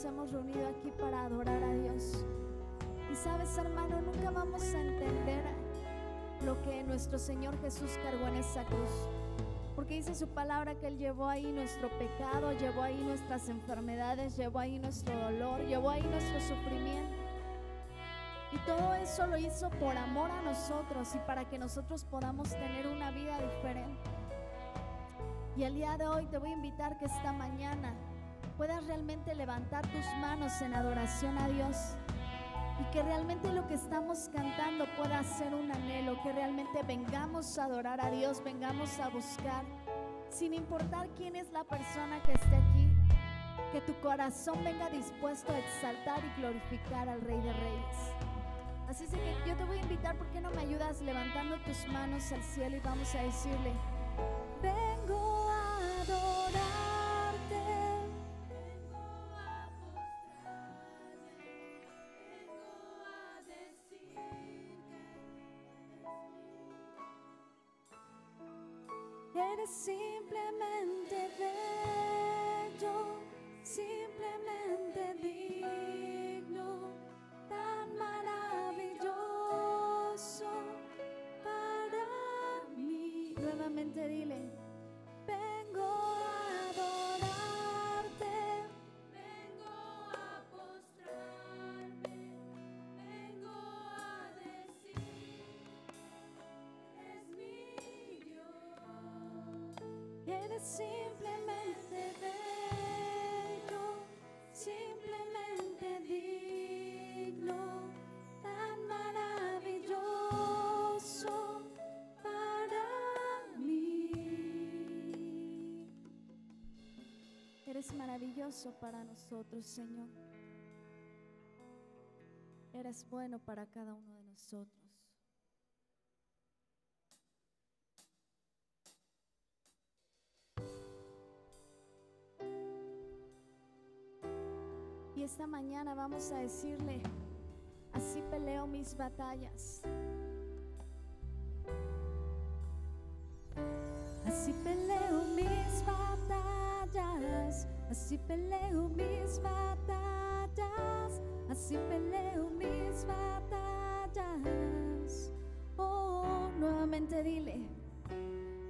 nos hemos reunido aquí para adorar a Dios. Y sabes, hermano, nunca vamos a entender lo que nuestro Señor Jesús cargó en esa cruz. Porque dice su palabra que Él llevó ahí nuestro pecado, llevó ahí nuestras enfermedades, llevó ahí nuestro dolor, llevó ahí nuestro sufrimiento. Y todo eso lo hizo por amor a nosotros y para que nosotros podamos tener una vida diferente. Y el día de hoy te voy a invitar que esta mañana puedas realmente levantar tus manos en adoración a Dios y que realmente lo que estamos cantando pueda ser un anhelo, que realmente vengamos a adorar a Dios, vengamos a buscar, sin importar quién es la persona que esté aquí, que tu corazón venga dispuesto a exaltar y glorificar al Rey de Reyes. Así es que yo te voy a invitar, ¿por qué no me ayudas levantando tus manos al cielo y vamos a decirle, vengo simplemente bello, simplemente digno, tan maravilloso para mí. Nuevamente dile, Simplemente bello, simplemente digno, tan maravilloso para mí. Eres maravilloso para nosotros, Señor. Eres bueno para cada uno de nosotros. Esta mañana vamos a decirle, así peleo mis batallas. Así peleo mis batallas, así peleo mis batallas, así peleo mis batallas. Oh, nuevamente dile,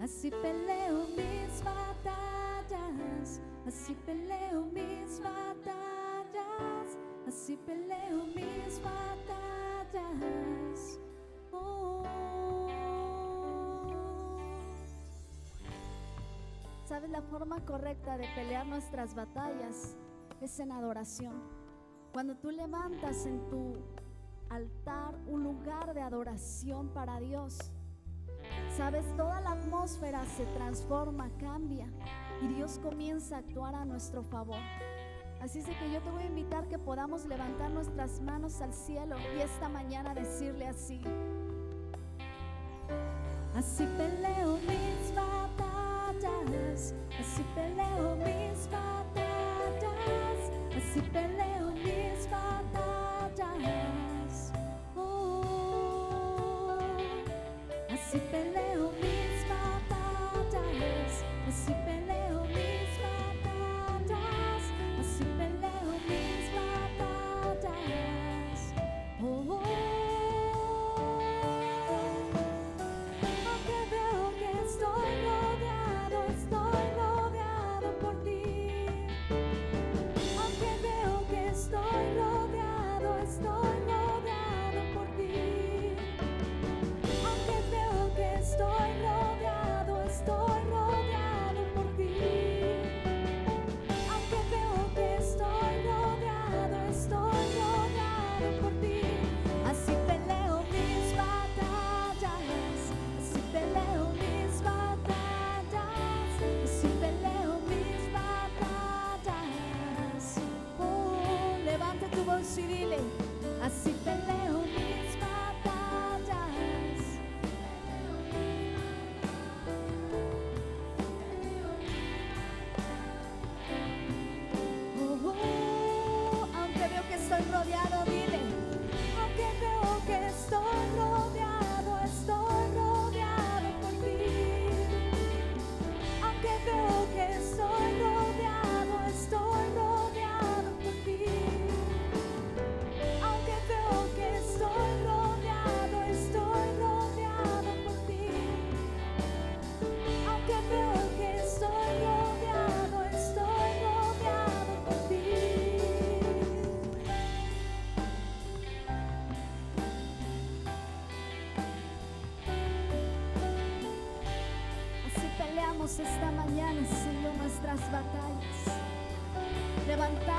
así peleo mis batallas, así peleo mis batallas, así peleo mis batallas. Oh. ¿Sabes? La forma correcta de pelear nuestras batallas es en adoración. Cuando tú levantas en tu altar un lugar de adoración para Dios, sabes, toda la atmósfera se transforma, cambia y Dios comienza a actuar a nuestro favor. Así es de que yo te voy a invitar que podamos levantar nuestras manos al cielo y esta mañana decirle así. Así peleo mis batallas, así peleo mis batallas, así peleo mis batallas. Oh, así peleo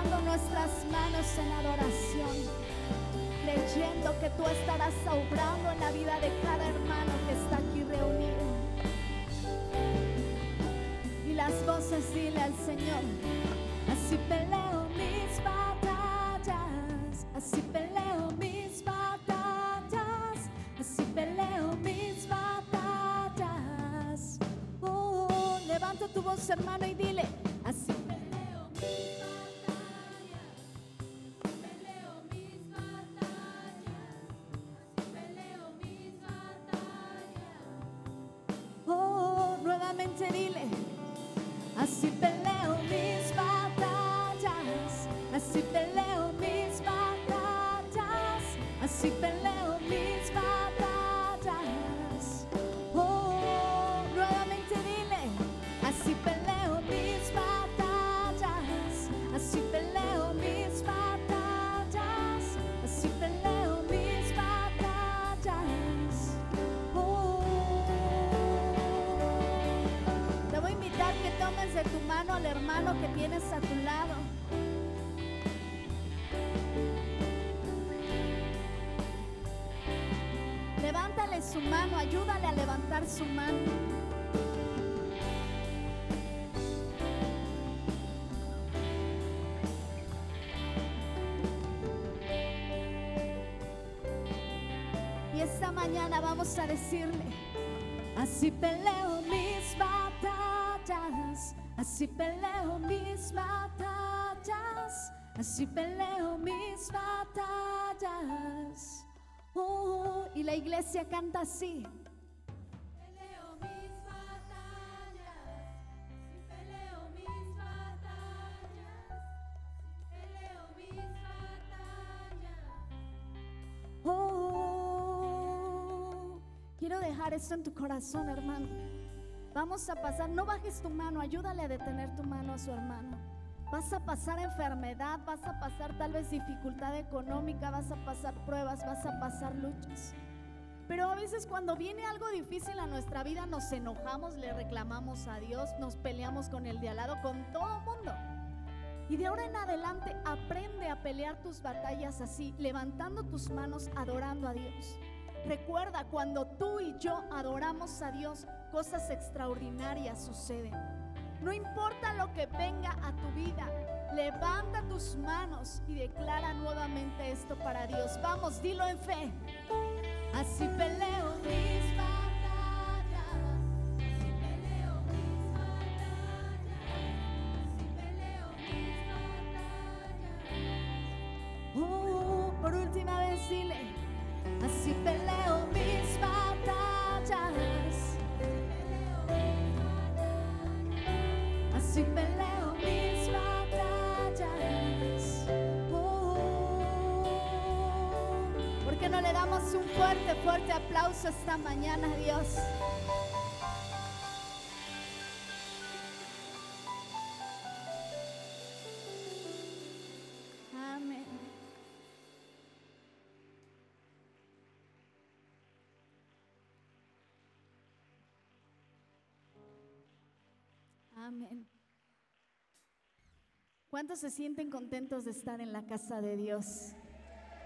levantando nuestras manos en adoración, creyendo que tú estarás obrando en la vida de cada hermano que está aquí reunido. Y las voces dile al Señor, así peleo mis batallas, así peleo mis batallas, así peleo mis batallas. Oh, levanta tu voz hermano y nuevamente dile, así peleo mis batallas, así peleo mis batallas, así peleo de tu mano al hermano que tienes a tu lado. Levántale su mano, ayúdale a levantar su mano. Y esta mañana vamos a decirle, así peleo así peleo mis batallas, así peleo mis batallas. Oh, y la iglesia canta así. Peleo mis batallas, peleo mis batallas, peleo mis batallas. Oh, quiero dejar esto en tu corazón, hermano. Vamos a pasar, no bajes tu mano, ayúdale a detener tu mano a su hermano. Vas a pasar enfermedad, vas a pasar tal vez dificultad económica, vas a pasar pruebas, vas a pasar luchas. Pero a veces cuando viene algo difícil a nuestra vida nos enojamos, le reclamamos a Dios, nos peleamos con el de al lado, con todo mundo. Y de ahora en adelante aprende a pelear tus batallas así, levantando tus manos, adorando a Dios. Recuerda, cuando tú y yo adoramos a Dios, cosas extraordinarias suceden. No importa lo que venga a tu vida, levanta tus manos y declara nuevamente esto para Dios. Vamos, dilo en fe. Así peleo mis batallas. Fuerte, fuerte aplauso esta mañana Dios? Amén. Amén. ¿Cuántos se sienten contentos de estar en la casa de Dios?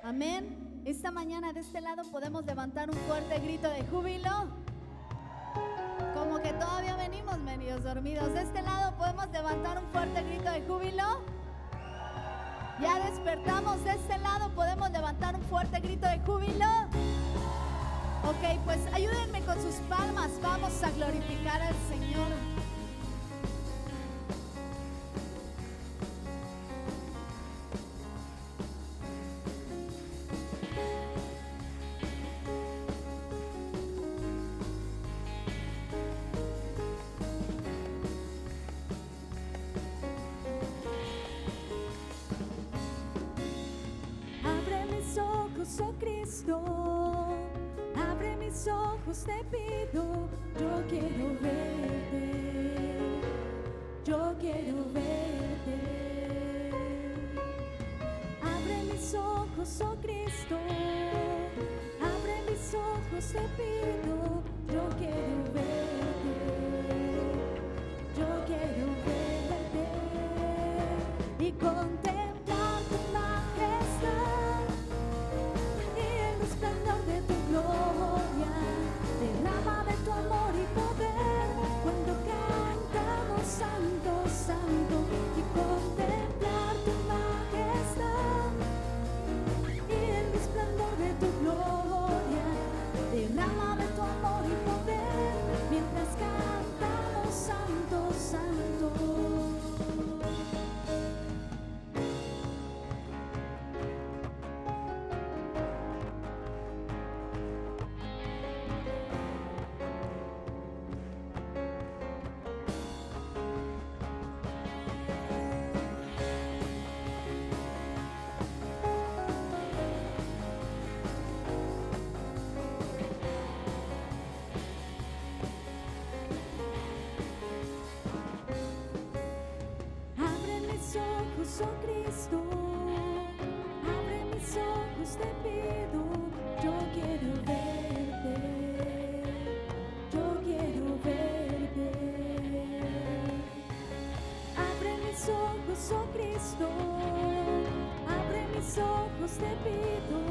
Amén. Esta mañana de este lado podemos levantar un fuerte grito de júbilo. Como que todavía venimos medios dormidos. De este lado podemos levantar un fuerte grito de júbilo. Ya despertamos de este lado, podemos levantar un fuerte grito de júbilo. Ok, pues ayúdenme con sus palmas, vamos a glorificar al Señor. Y somos temidos.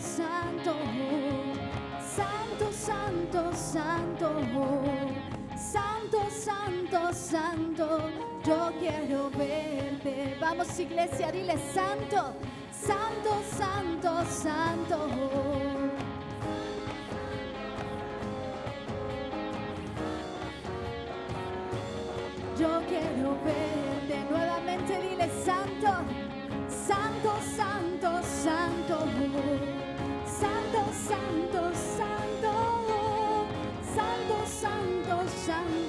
santo, santo, santo, santo, santo, santo, santo, yo quiero verte. Vamos iglesia, dile santo, santo, santo, santo. Yo quiero verte nuevamente, dile santo, santo, santo. Santo, santo, santo, santo, santo,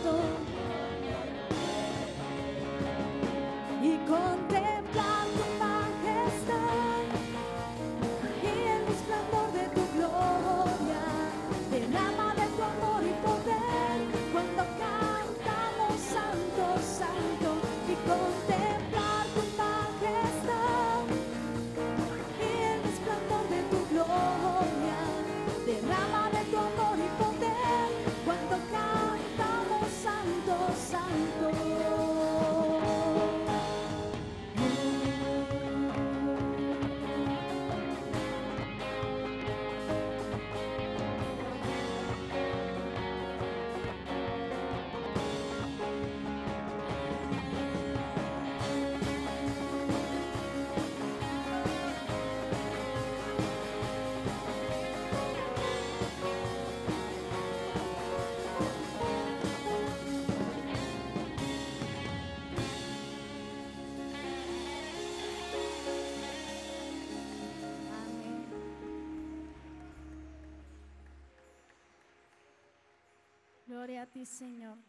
Gloria a ti, Señor.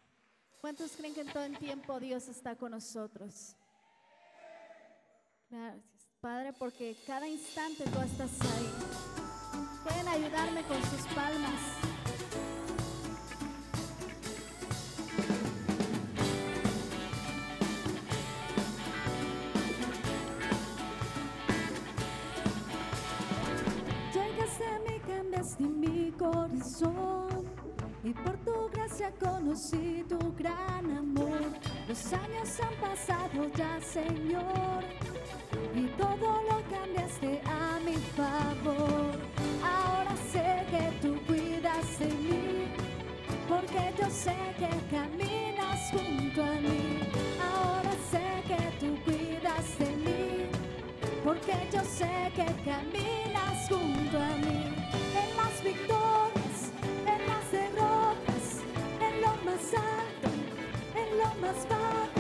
¿Cuántos creen que en todo el tiempo Dios está con nosotros? Gracias, Padre, porque cada instante tú estás ahí. Pueden ayudarme con sus palmas. Llegaste a mí, cambiaste mi corazón y por tu gracia conocí tu gran amor. Los años han pasado ya, Señor, y todo lo cambiaste a mi favor. Ahora sé que tú cuidas de mí, porque yo sé que caminas junto a mí. Ahora sé que tú cuidas de mí porque yo sé que caminas junto a mí en las victorias, passato e l'ho maspato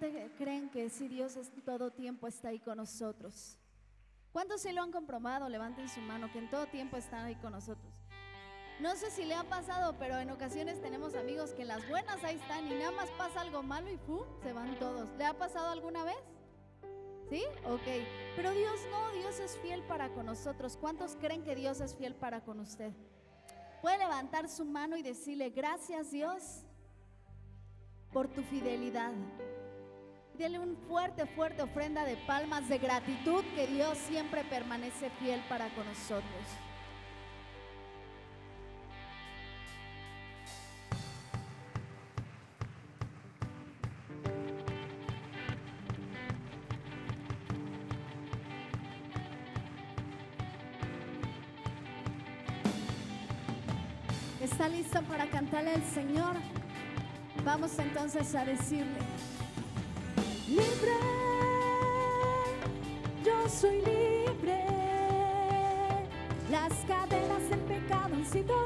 realmente creen que si Dios es todo tiempo está ahí con nosotros? ¿Cuántos se lo han comprobado? Levanten su mano, que en todo tiempo están ahí con nosotros. No sé si le ha pasado, pero en ocasiones tenemos amigos que las buenas ahí están y nada más pasa algo malo y ¡pum! se van todos. ¿Le ha pasado alguna vez? ¿Sí? Ok. Pero Dios no, Dios es fiel para con nosotros. ¿Cuántos creen que Dios es fiel para con usted? Puede levantar su mano y decirle, gracias Dios por tu fidelidad. Dele un fuerte, fuerte ofrenda de palmas de gratitud que Dios siempre permanece fiel para con nosotros. ¿Está listo para cantarle al Señor? Vamos entonces a decirle, libre, yo soy libre, las cadenas del pecado han sido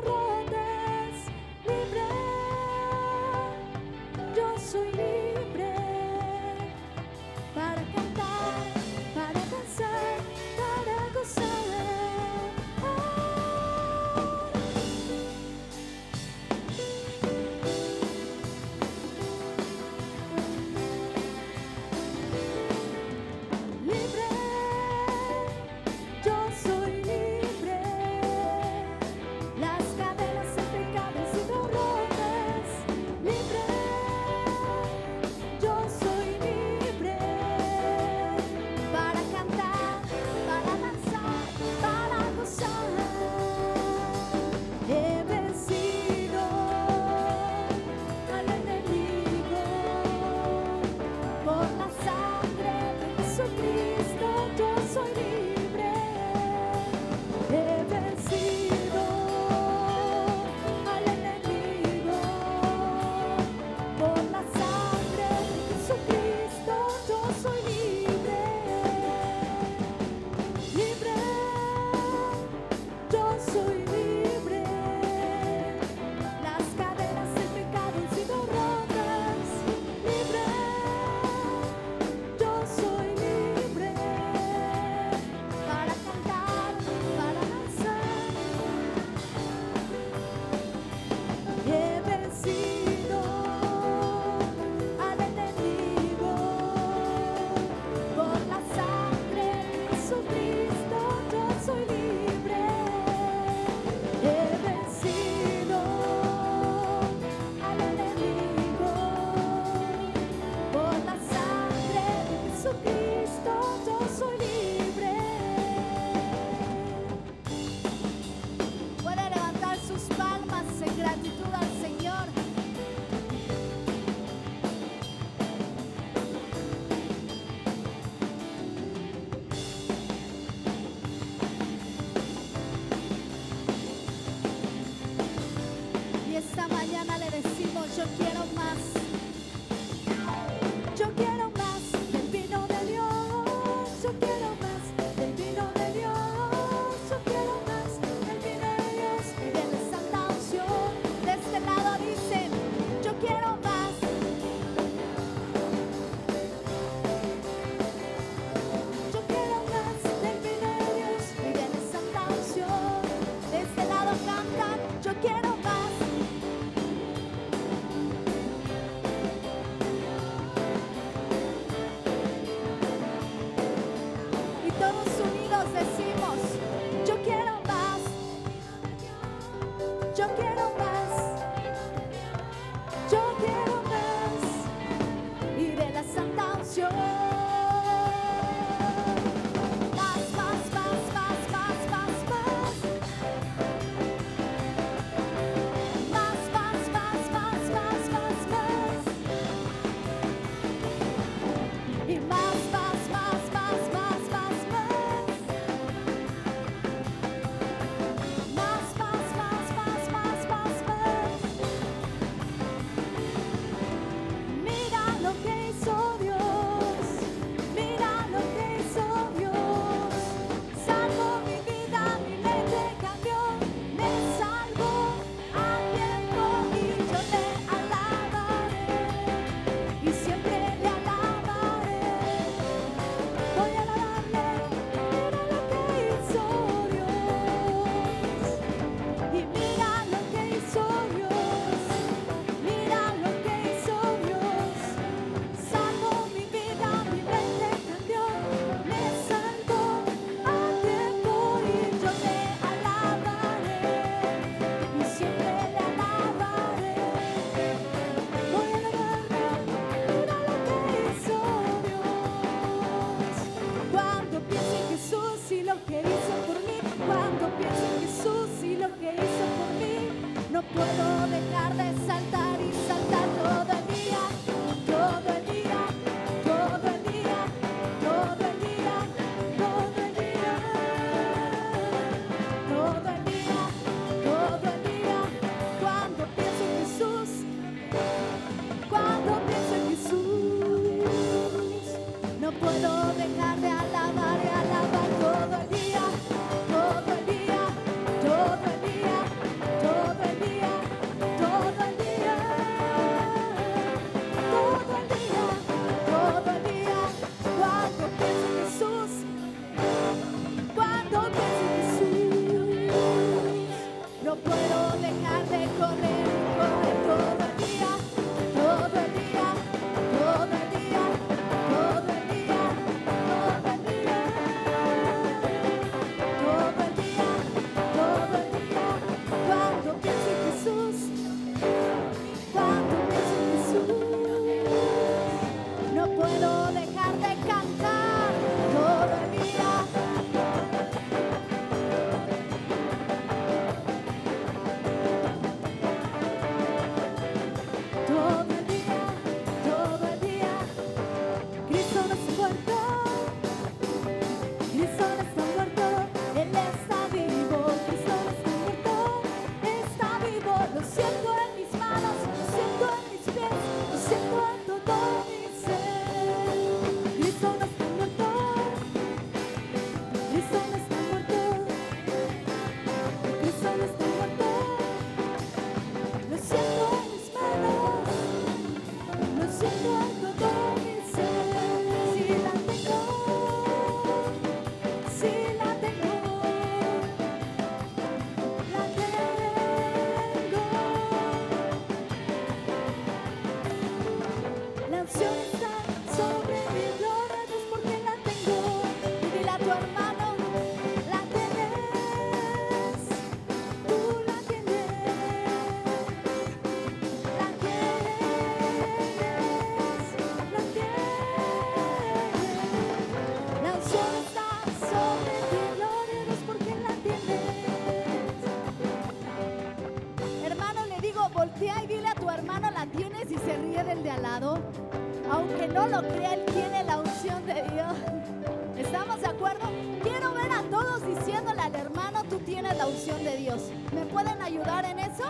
de Dios. ¿Me pueden ayudar en eso?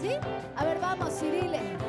¿Sí? A ver, vamos y.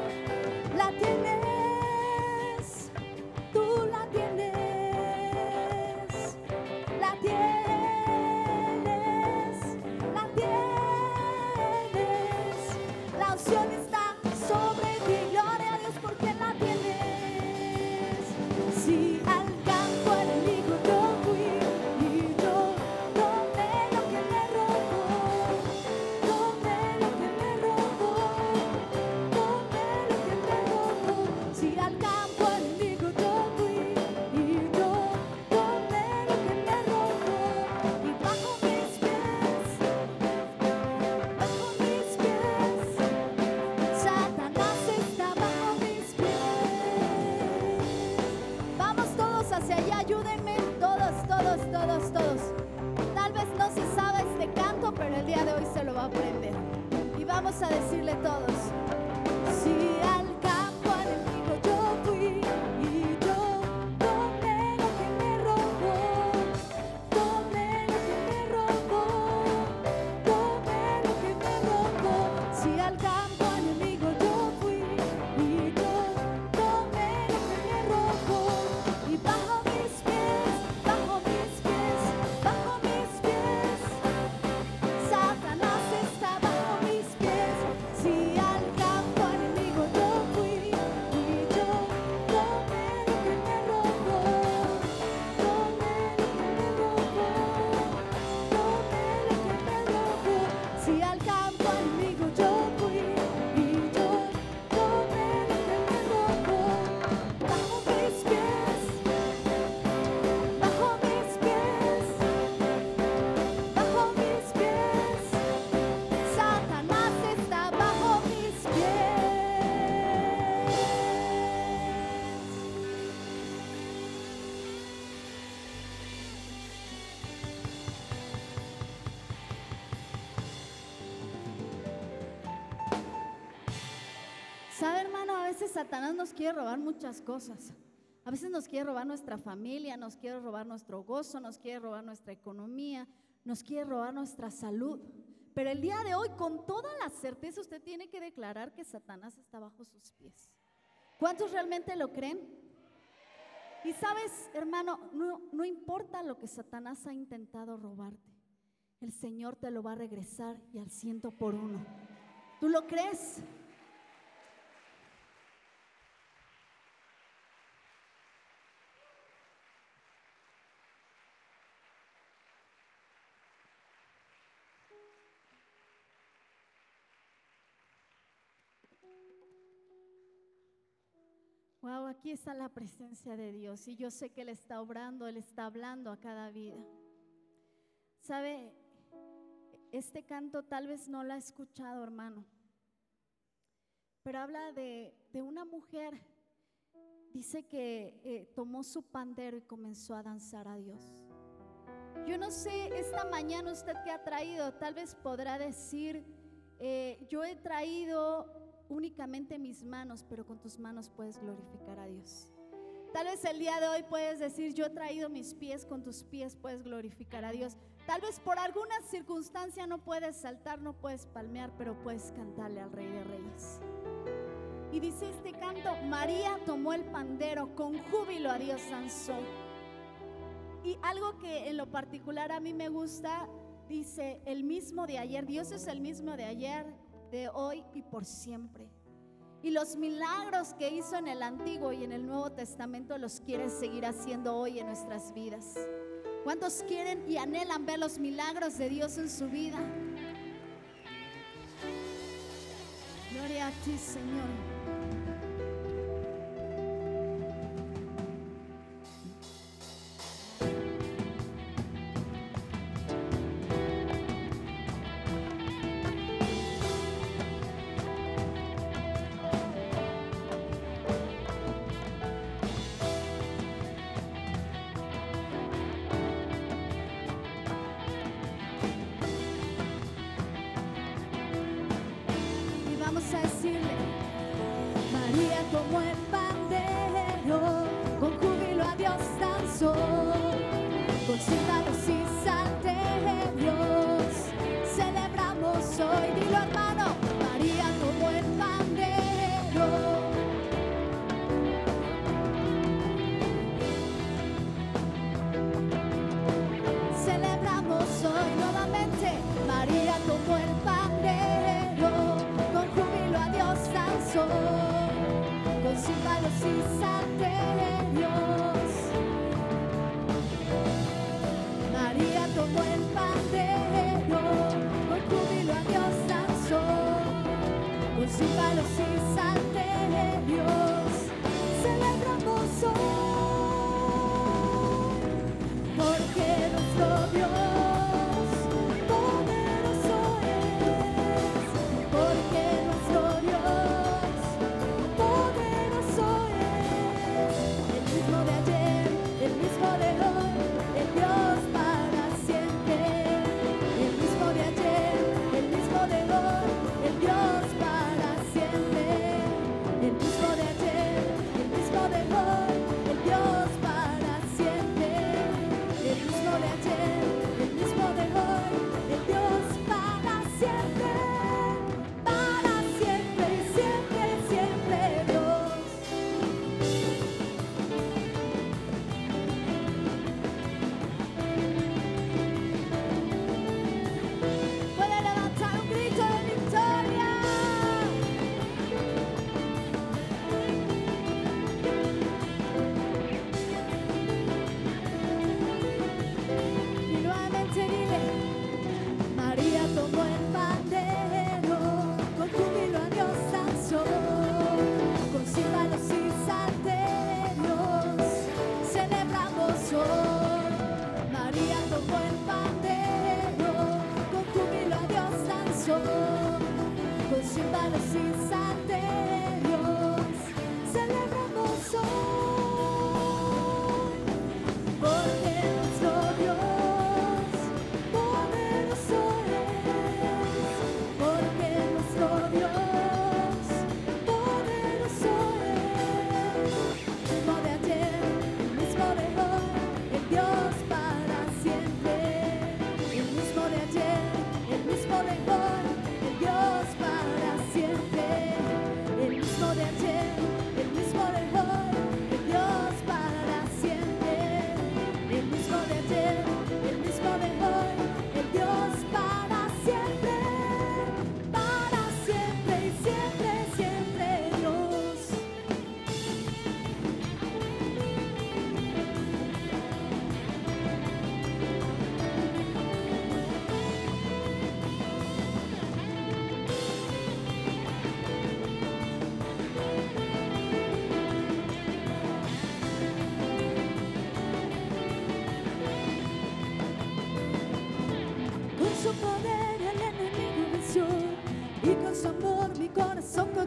Satanás nos quiere robar muchas cosas. A veces nos quiere robar nuestra familia, nos quiere robar nuestro gozo, nos quiere robar nuestra economía, nos quiere robar nuestra salud. Pero el día de hoy, con toda la certeza, usted tiene que declarar que Satanás está bajo sus pies. ¿Cuántos realmente lo creen? Y sabes, hermano, no, no importa lo que Satanás ha intentado robarte, el Señor te lo va a regresar y al ciento por uno. ¿Tú lo crees? Aquí está la presencia de Dios y yo sé que Él está obrando, Él está hablando a cada vida. ¿Sabe? Este canto tal vez no lo ha escuchado, hermano, pero habla de, de una mujer. Dice que eh, tomó su pandero y comenzó a danzar a Dios. Yo no sé, esta mañana usted que ha traído, tal vez podrá decir, eh, yo he traído únicamente mis manos, pero con tus manos puedes glorificar a Dios. Tal vez el día de hoy puedes decir, yo he traído mis pies, con tus pies puedes glorificar a Dios. Tal vez por alguna circunstancia no puedes saltar, no puedes palmear, pero puedes cantarle al Rey de Reyes. Y dice este canto, María tomó el pandero, con júbilo a Dios danzó. Y algo que en lo particular a mí me gusta, dice, el mismo de ayer, Dios es el mismo de ayer, de hoy y por siempre. Y los milagros que hizo en el Antiguo y en el Nuevo Testamento los quiere seguir haciendo hoy en nuestras vidas. ¿Cuántos quieren y anhelan ver los milagros de Dios en su vida? Gloria a ti, Señor.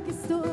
que estou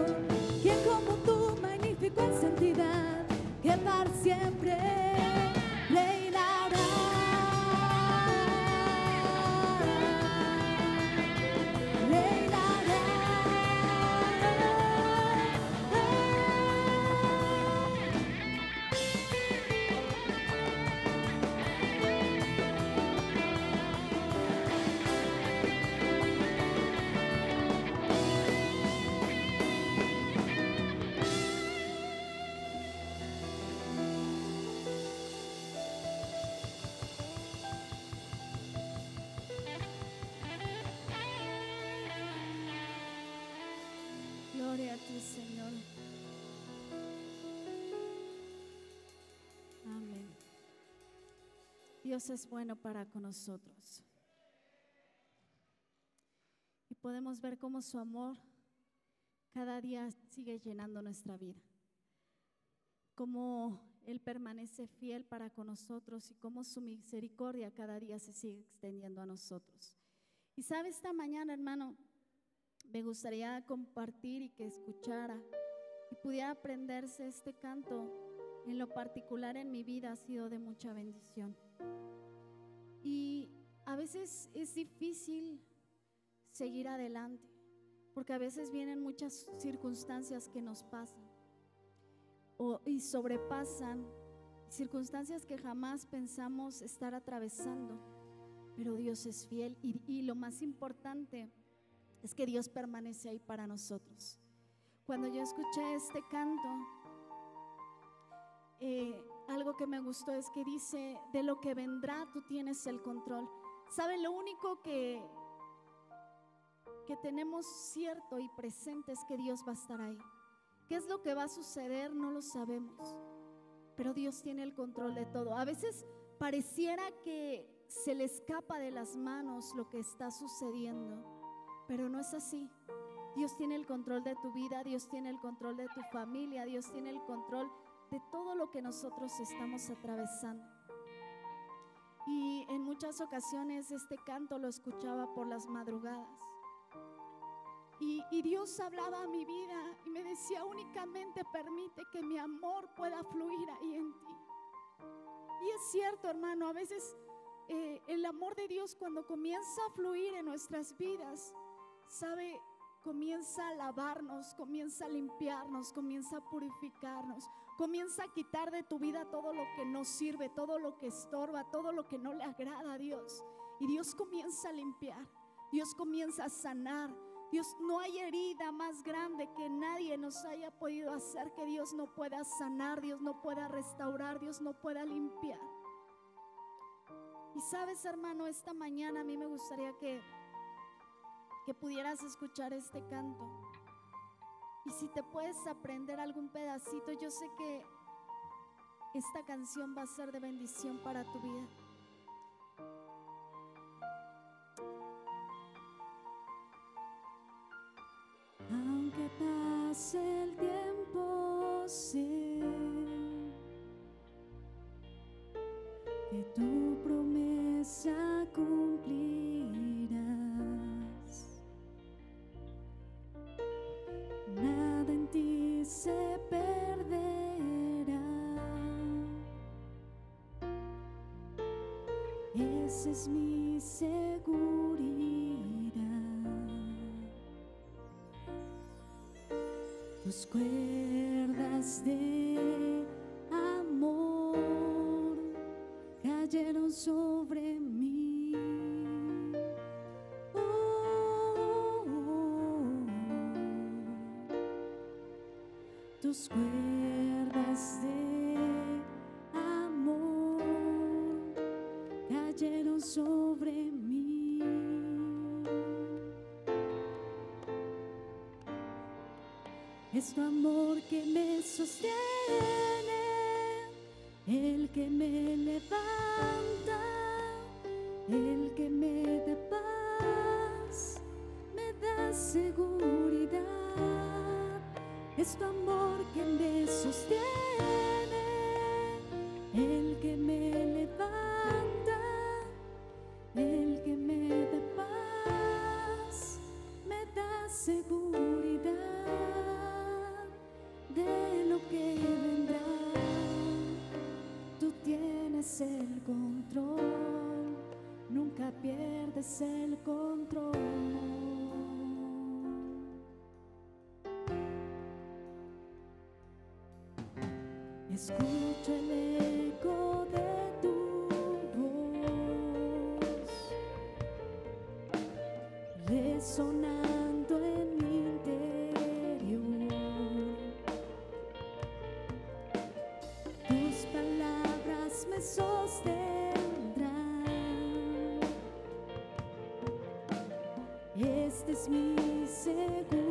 Dios es bueno para con nosotros. Y podemos ver cómo su amor cada día sigue llenando nuestra vida. Cómo Él permanece fiel para con nosotros y cómo su misericordia cada día se sigue extendiendo a nosotros. Y sabe, esta mañana, hermano, me gustaría compartir y que escuchara y pudiera aprenderse este canto. En lo particular en mi vida ha sido de mucha bendición. Y a veces es difícil seguir adelante, porque a veces vienen muchas circunstancias que nos pasan o, y sobrepasan circunstancias que jamás pensamos estar atravesando. Pero Dios es fiel y, y lo más importante es que Dios permanece ahí para nosotros. Cuando yo escuché este canto, eh, algo que me gustó es que dice, de lo que vendrá tú tienes el control. ¿Sabe? Lo único que, que tenemos cierto y presente es que Dios va a estar ahí. ¿Qué es lo que va a suceder? No lo sabemos. Pero Dios tiene el control de todo. A veces pareciera que se le escapa de las manos lo que está sucediendo, pero no es así. Dios tiene el control de tu vida, Dios tiene el control de tu familia, Dios tiene el control de todo lo que nosotros estamos atravesando. Y en muchas ocasiones este canto lo escuchaba por las madrugadas. Y, y, Dios hablaba a mi vida y me decía, únicamente permite que mi amor pueda fluir ahí en ti. Y es cierto, hermano, a veces eh, el amor de Dios cuando comienza a fluir en nuestras vidas, sabe, comienza a lavarnos, comienza a limpiarnos, comienza a purificarnos, comienza a quitar de tu vida todo lo que no sirve, todo lo que estorba, todo lo que no le agrada a Dios. Y Dios comienza a limpiar, Dios comienza a sanar. Dios, no hay herida más grande que nadie nos haya podido hacer que Dios no pueda sanar, Dios no pueda restaurar, Dios no pueda limpiar. Y sabes, hermano, esta mañana a mí me gustaría que que pudieras escuchar este canto. Y si te puedes aprender algún pedacito, yo sé que esta canción va a ser de bendición para tu vida. Aunque pase el tiempo, sé que tu promesa cumplirás. Es mi seguridad. Tus cuerdas de amor cayeron sobre mí. Oh, oh, oh. Tus cuerdas de Es tu amor que me sostiene, el que me levanta, el que me da paz, me da seguridad. Es tu amor que me sostiene, el que me levanta, Escucho el de tu voz resonando en mi interior. Tus palabras me sostendrán. Esta es mi seguridad.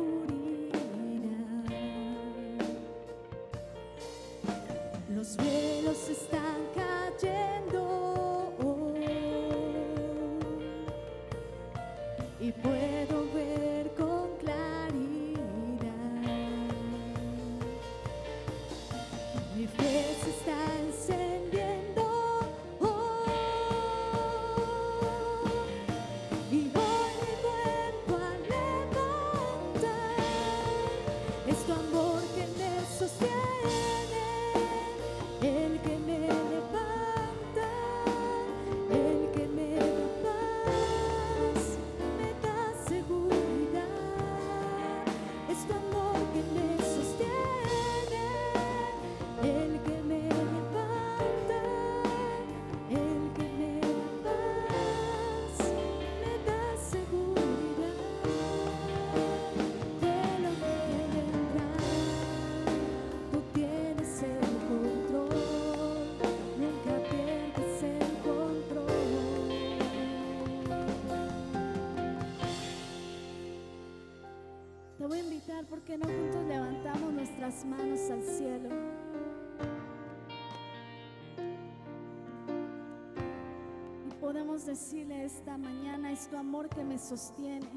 Decirle esta mañana, es tu amor que me sostiene,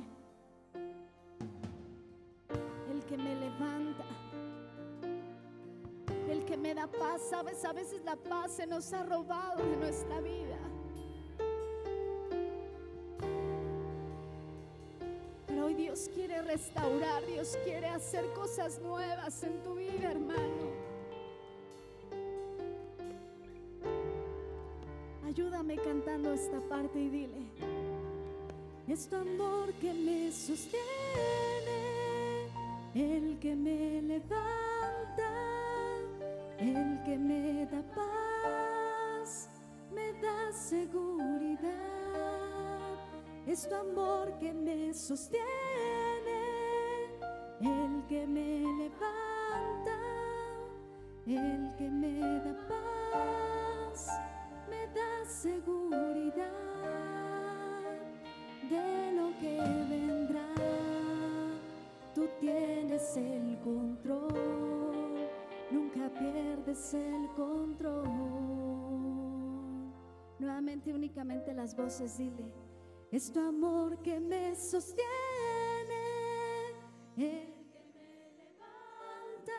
el que me levanta, el que me da paz. Sabes, a veces la paz se nos ha robado de nuestra vida. Pero hoy Dios quiere restaurar, Dios quiere hacer cosas nuevas en tu vida, hermano. Esta parte y dile, es tu amor que me sostiene, el que me levanta, el que me da paz, me da seguridad. Es tu amor que me sostiene, el que me levanta, el que me da paz, me da seguridad de lo que vendrá. Tú tienes el control, nunca pierdes el control. Nuevamente, únicamente las voces, dile. Es tu amor que me sostiene, el que me levanta,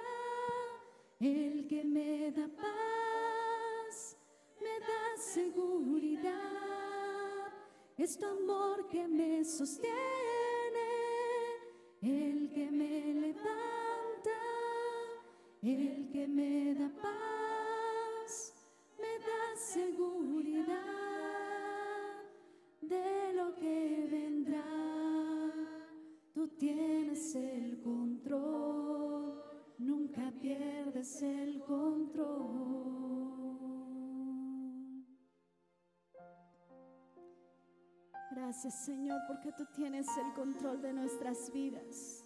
el que me da paz, me da seguridad. Es tu amor que me sostiene, el que me levanta, el que me da paz, me da seguridad de lo que vendrá. Tú tienes el control, nunca pierdes el control. Gracias Señor porque tú tienes el control de nuestras vidas.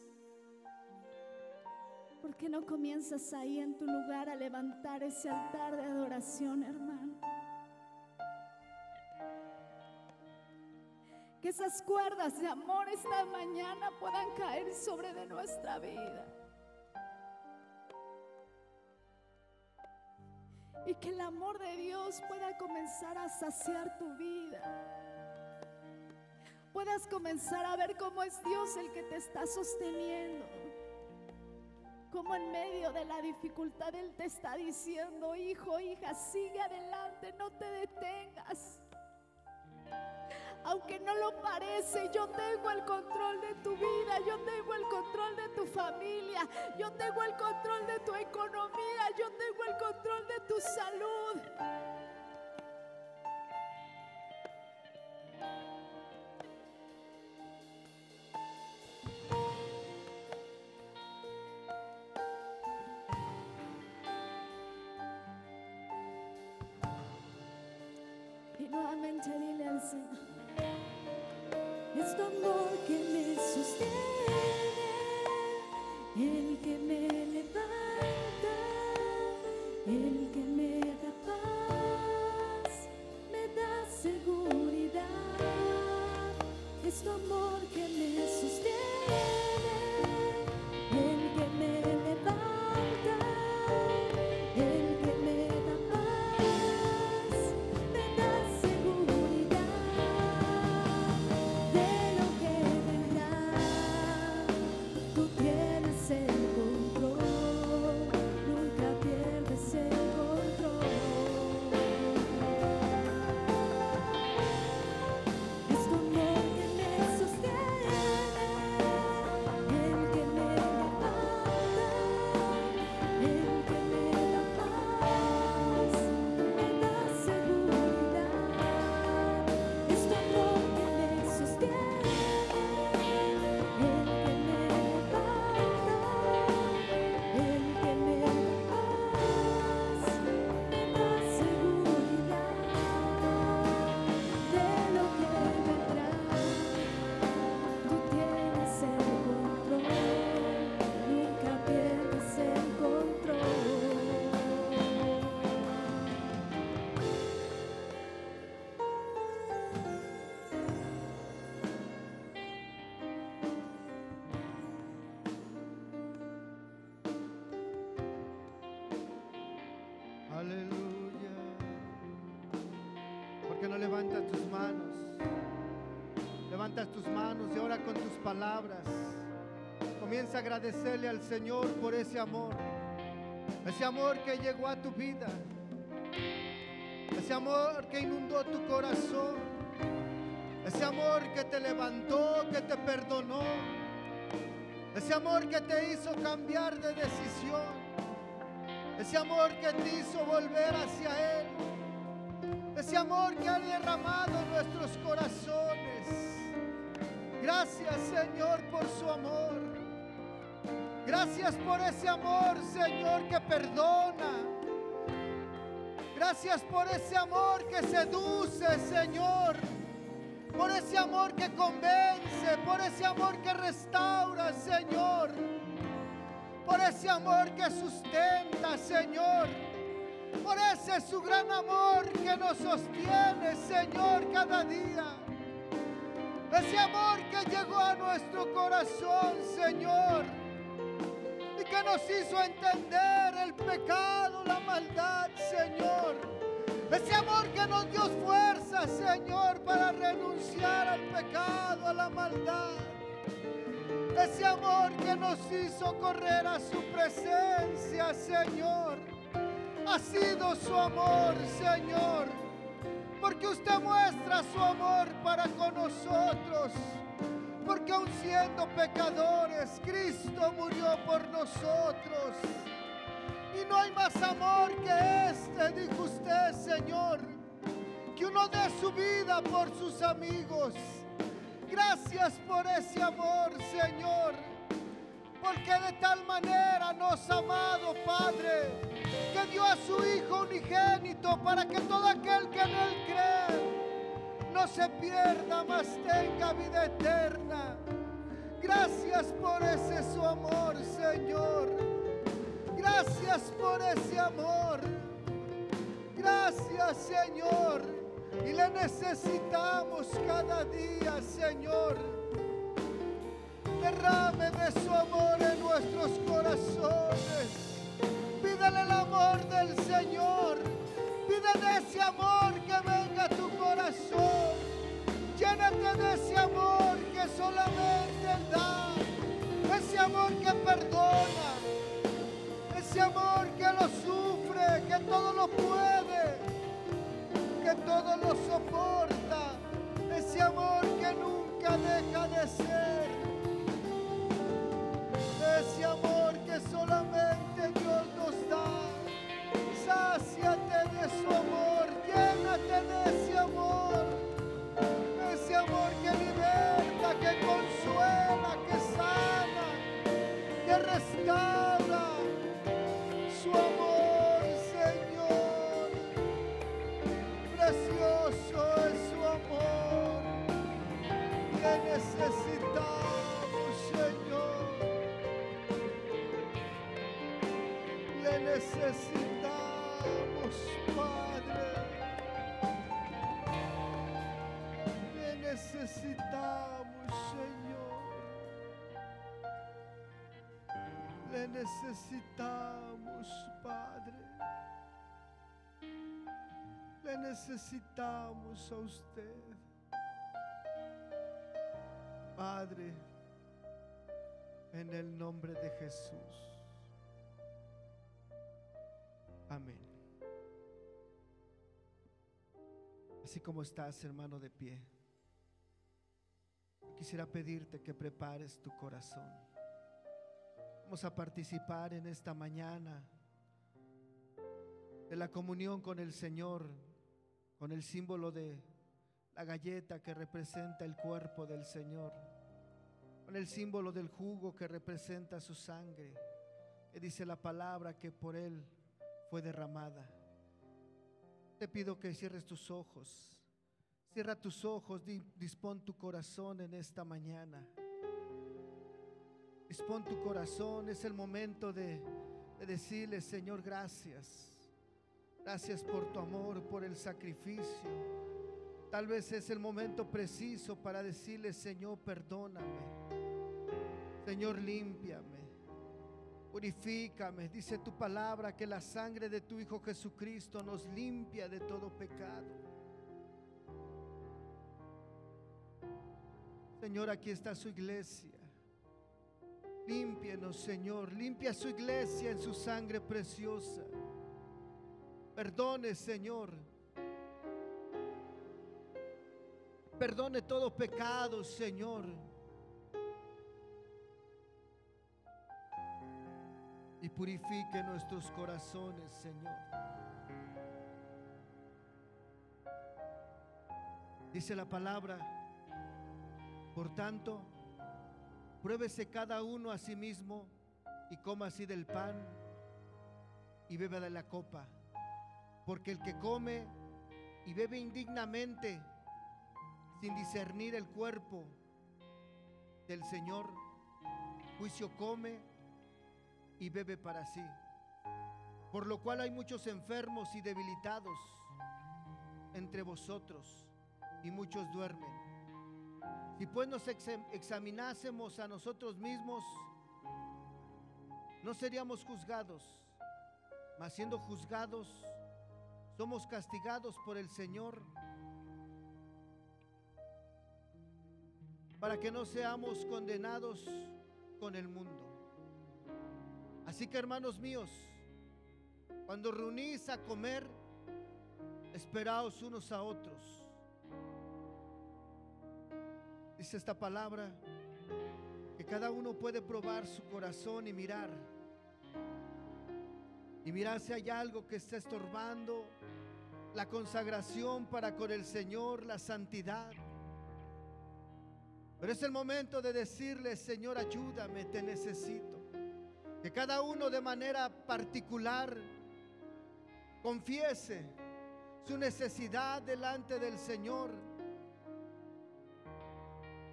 ¿Por qué no comienzas ahí en tu lugar a levantar ese altar de adoración, hermano? Que esas cuerdas de amor esta mañana puedan caer sobre de nuestra vida. Y que el amor de Dios pueda comenzar a saciar tu vida. Puedas comenzar a ver cómo es Dios el que te está sosteniendo. Como en medio de la dificultad Él te está diciendo, hijo, hija, sigue adelante, no te detengas. Aunque no lo parece, yo tengo el control de tu vida, yo tengo el control de tu familia, yo tengo el control de tu economía, yo tengo el control de tu salud. Es amor que me sostiene, levantas tus manos y ahora con tus palabras comienza a agradecerle al Señor por ese amor. Ese amor que llegó a tu vida. Ese amor que inundó tu corazón. Ese amor que te levantó, que te perdonó. Ese amor que te hizo cambiar de decisión. Ese amor que te hizo volver hacia Él. Ese amor que ha derramado en nuestros corazones. Gracias Señor por su amor. Gracias por ese amor Señor que perdona. Gracias por ese amor que seduce Señor. Por ese amor que convence. Por ese amor que restaura Señor. Por ese amor que sustenta Señor. Por ese su gran amor que nos sostiene, Señor, cada día. Ese amor que llegó a nuestro corazón, Señor. Y que nos hizo entender el pecado, la maldad, Señor. Ese amor que nos dio fuerza, Señor, para renunciar al pecado, a la maldad. Ese amor que nos hizo correr a su presencia, Señor ha sido su amor, Señor. Porque usted muestra su amor para con nosotros. Porque aun siendo pecadores, Cristo murió por nosotros. Y no hay más amor que este, dijo usted, Señor. Que uno dé su vida por sus amigos. Gracias por ese amor, Señor. Porque de tal manera nos ha amado, Padre, que dio a su Hijo unigénito para que todo aquel que en Él cree no se pierda, mas tenga vida eterna. Gracias por ese su amor, Señor. Gracias por ese amor. Gracias, Señor. Y le necesitamos cada día, Señor. Derrame de su amor en nuestros corazones. Pídele el amor del Señor. Pídele ese amor que venga a tu corazón. Llénate de ese amor que solamente da. Ese amor que perdona. Ese amor que lo sufre, que todo lo puede, que todo lo soporta. Ese amor que nunca deja de ser. Necesitamos a usted. Padre, en el nombre de Jesús. Amén. Así como estás, hermano, de pie, quisiera pedirte que prepares tu corazón. Vamos a participar en esta mañana de la comunión con el Señor, con el símbolo de la galleta que representa el cuerpo del Señor, con el símbolo del jugo que representa su sangre, que dice la palabra que por él fue derramada. Te pido que cierres tus ojos. Cierra tus ojos, di- dispón tu corazón en esta mañana. Dispón tu corazón, es el momento de, de decirle, Señor, gracias. Gracias por tu amor, por el sacrificio. Tal vez es el momento preciso para decirle, Señor, perdóname. Señor, límpiame. Purifícame. Dice tu palabra que la sangre de tu Hijo Jesucristo nos limpia de todo pecado. Señor, aquí está su iglesia. Límpienos, Señor. Limpia su iglesia en su sangre preciosa. Perdone, Señor. Perdone todo pecado, Señor. Y purifique nuestros corazones, Señor. Dice la palabra, por tanto, pruébese cada uno a sí mismo y coma así del pan y beba de la copa. Porque el que come y bebe indignamente, sin discernir el cuerpo del Señor, juicio come y bebe para sí. Por lo cual hay muchos enfermos y debilitados entre vosotros y muchos duermen. Si pues nos ex- examinásemos a nosotros mismos, no seríamos juzgados, mas siendo juzgados, somos castigados por el Señor para que no seamos condenados con el mundo. Así que hermanos míos, cuando reunís a comer, esperaos unos a otros. Dice esta palabra que cada uno puede probar su corazón y mirar. Y mirar si hay algo que está estorbando la consagración para con el Señor, la santidad. Pero es el momento de decirle, Señor, ayúdame, te necesito. Que cada uno de manera particular confiese su necesidad delante del Señor.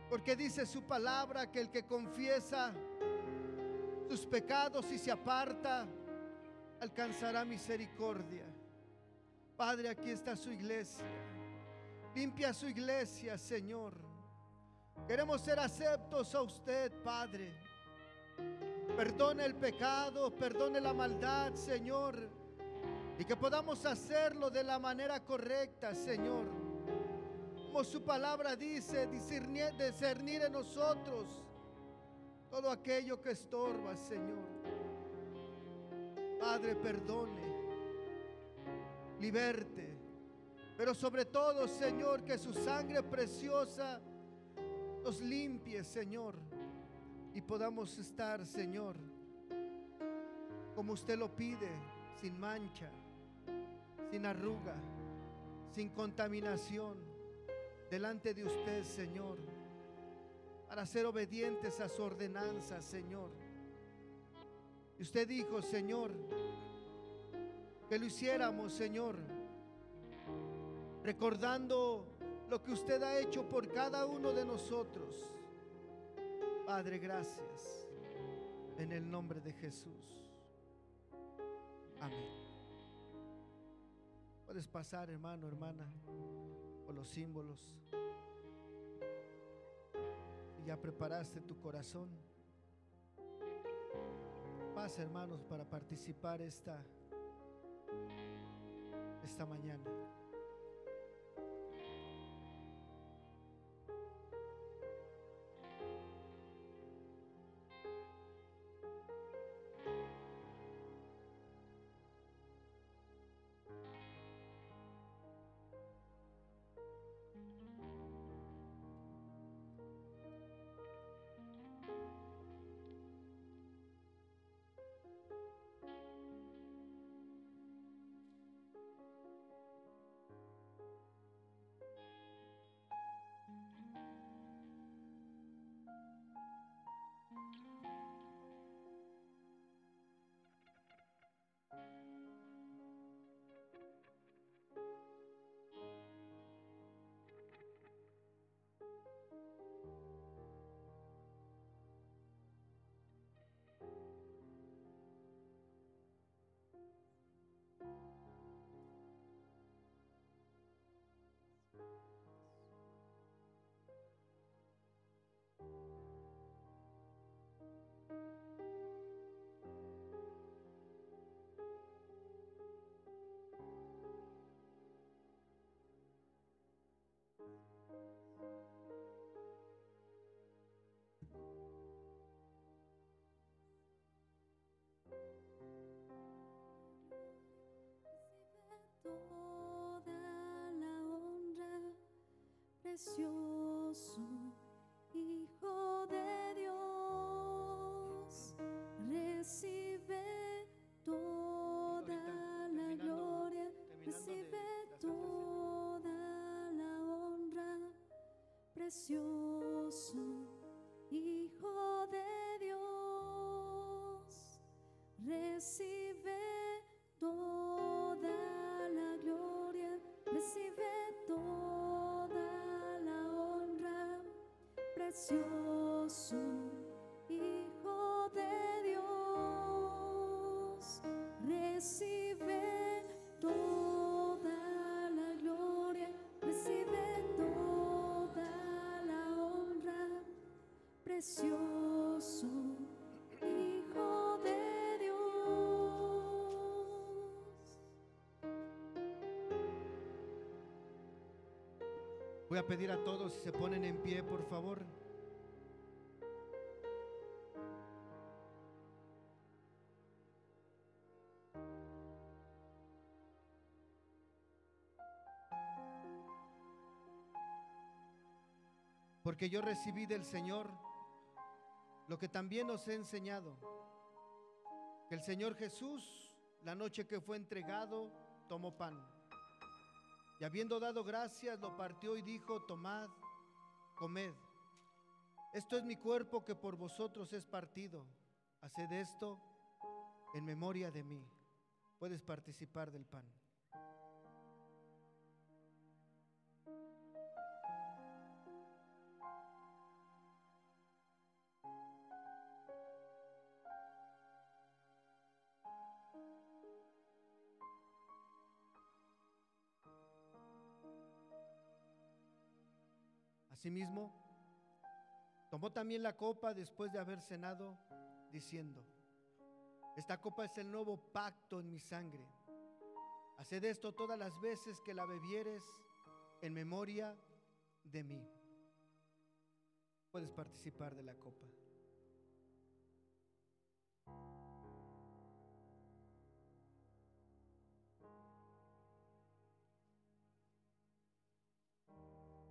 Porque dice su palabra que el que confiesa sus pecados y se aparta, alcanzará misericordia. Padre, aquí está su iglesia. Limpia su iglesia, Señor. Queremos ser aceptos a usted, Padre. Perdone el pecado, perdone la maldad, Señor. Y que podamos hacerlo de la manera correcta, Señor. Como su palabra dice, discernir, discernir en nosotros todo aquello que estorba, Señor. Padre, perdone, liberte. Pero sobre todo, Señor, que su sangre preciosa nos limpie, Señor, y podamos estar, Señor, como usted lo pide, sin mancha, sin arruga, sin contaminación, delante de usted, Señor, para ser obedientes a su ordenanza, Señor. Y usted dijo, Señor, que lo hiciéramos, Señor, recordando lo que usted ha hecho por cada uno de nosotros. Padre, gracias. En el nombre de Jesús. Amén. Puedes pasar, hermano, hermana, por los símbolos. Y ya preparaste tu corazón. Pasa, hermanos, para participar esta, esta mañana. Precioso Hijo de Dios, recibe toda la gloria, recibe toda la honra, precioso precioso Hijo de Dios, recibe toda la gloria, recibe toda la honra, precioso Hijo de Dios. Voy a pedir a todos si se ponen en pie, por favor. Porque yo recibí del Señor lo que también os he enseñado. Que el Señor Jesús, la noche que fue entregado, tomó pan. Y habiendo dado gracias, lo partió y dijo, tomad, comed. Esto es mi cuerpo que por vosotros es partido. Haced esto en memoria de mí. Puedes participar del pan. Asimismo, tomó también la copa después de haber cenado, diciendo, esta copa es el nuevo pacto en mi sangre. Haced esto todas las veces que la bebieres en memoria de mí. Puedes participar de la copa.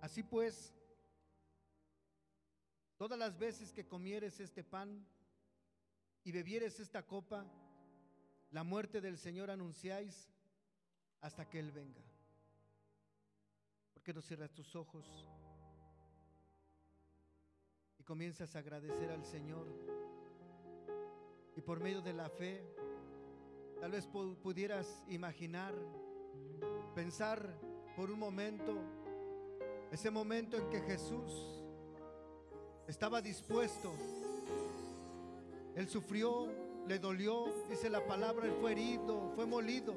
Así pues, todas las veces que comieres este pan y bebieres esta copa, la muerte del Señor anunciáis hasta que Él venga. ¿Por qué no cierras tus ojos y comienzas a agradecer al Señor? Y por medio de la fe, tal vez pu- pudieras imaginar, pensar por un momento, ese momento en que Jesús estaba dispuesto. Él sufrió, le dolió, dice la palabra, él fue herido, fue molido.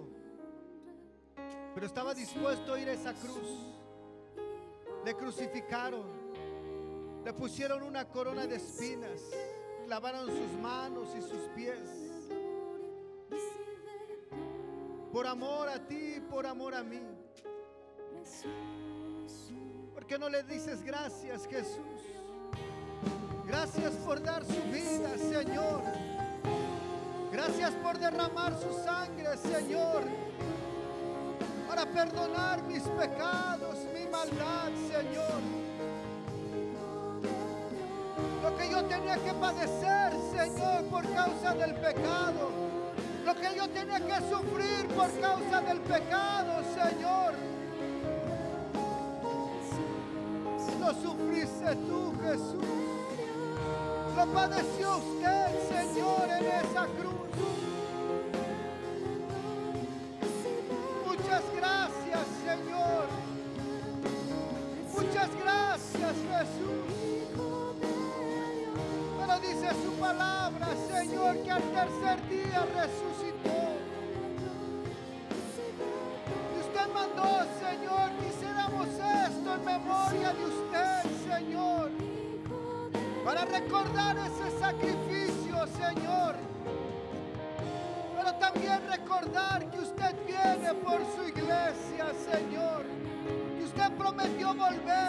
Pero estaba dispuesto a ir a esa cruz. Le crucificaron, le pusieron una corona de espinas, clavaron sus manos y sus pies. Por amor a ti, por amor a mí. ¿Por qué no le dices gracias, Jesús? Gracias por dar su vida, Señor. Gracias por derramar su sangre, Señor. Para perdonar mis pecados, mi maldad, Señor. Lo que yo tenía que padecer, Señor, por causa del pecado. Lo que yo tenía que sufrir por causa del pecado, Señor. Lo sufriste tú, Jesús. Lo padeció usted, Señor, en esa cruz. Recordar ese sacrificio, Señor. Pero también recordar que usted viene por su iglesia, Señor. Que usted prometió volver,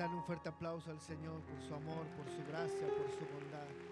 darle un fuerte aplauso al Señor por su amor, por su gracia, por su bondad.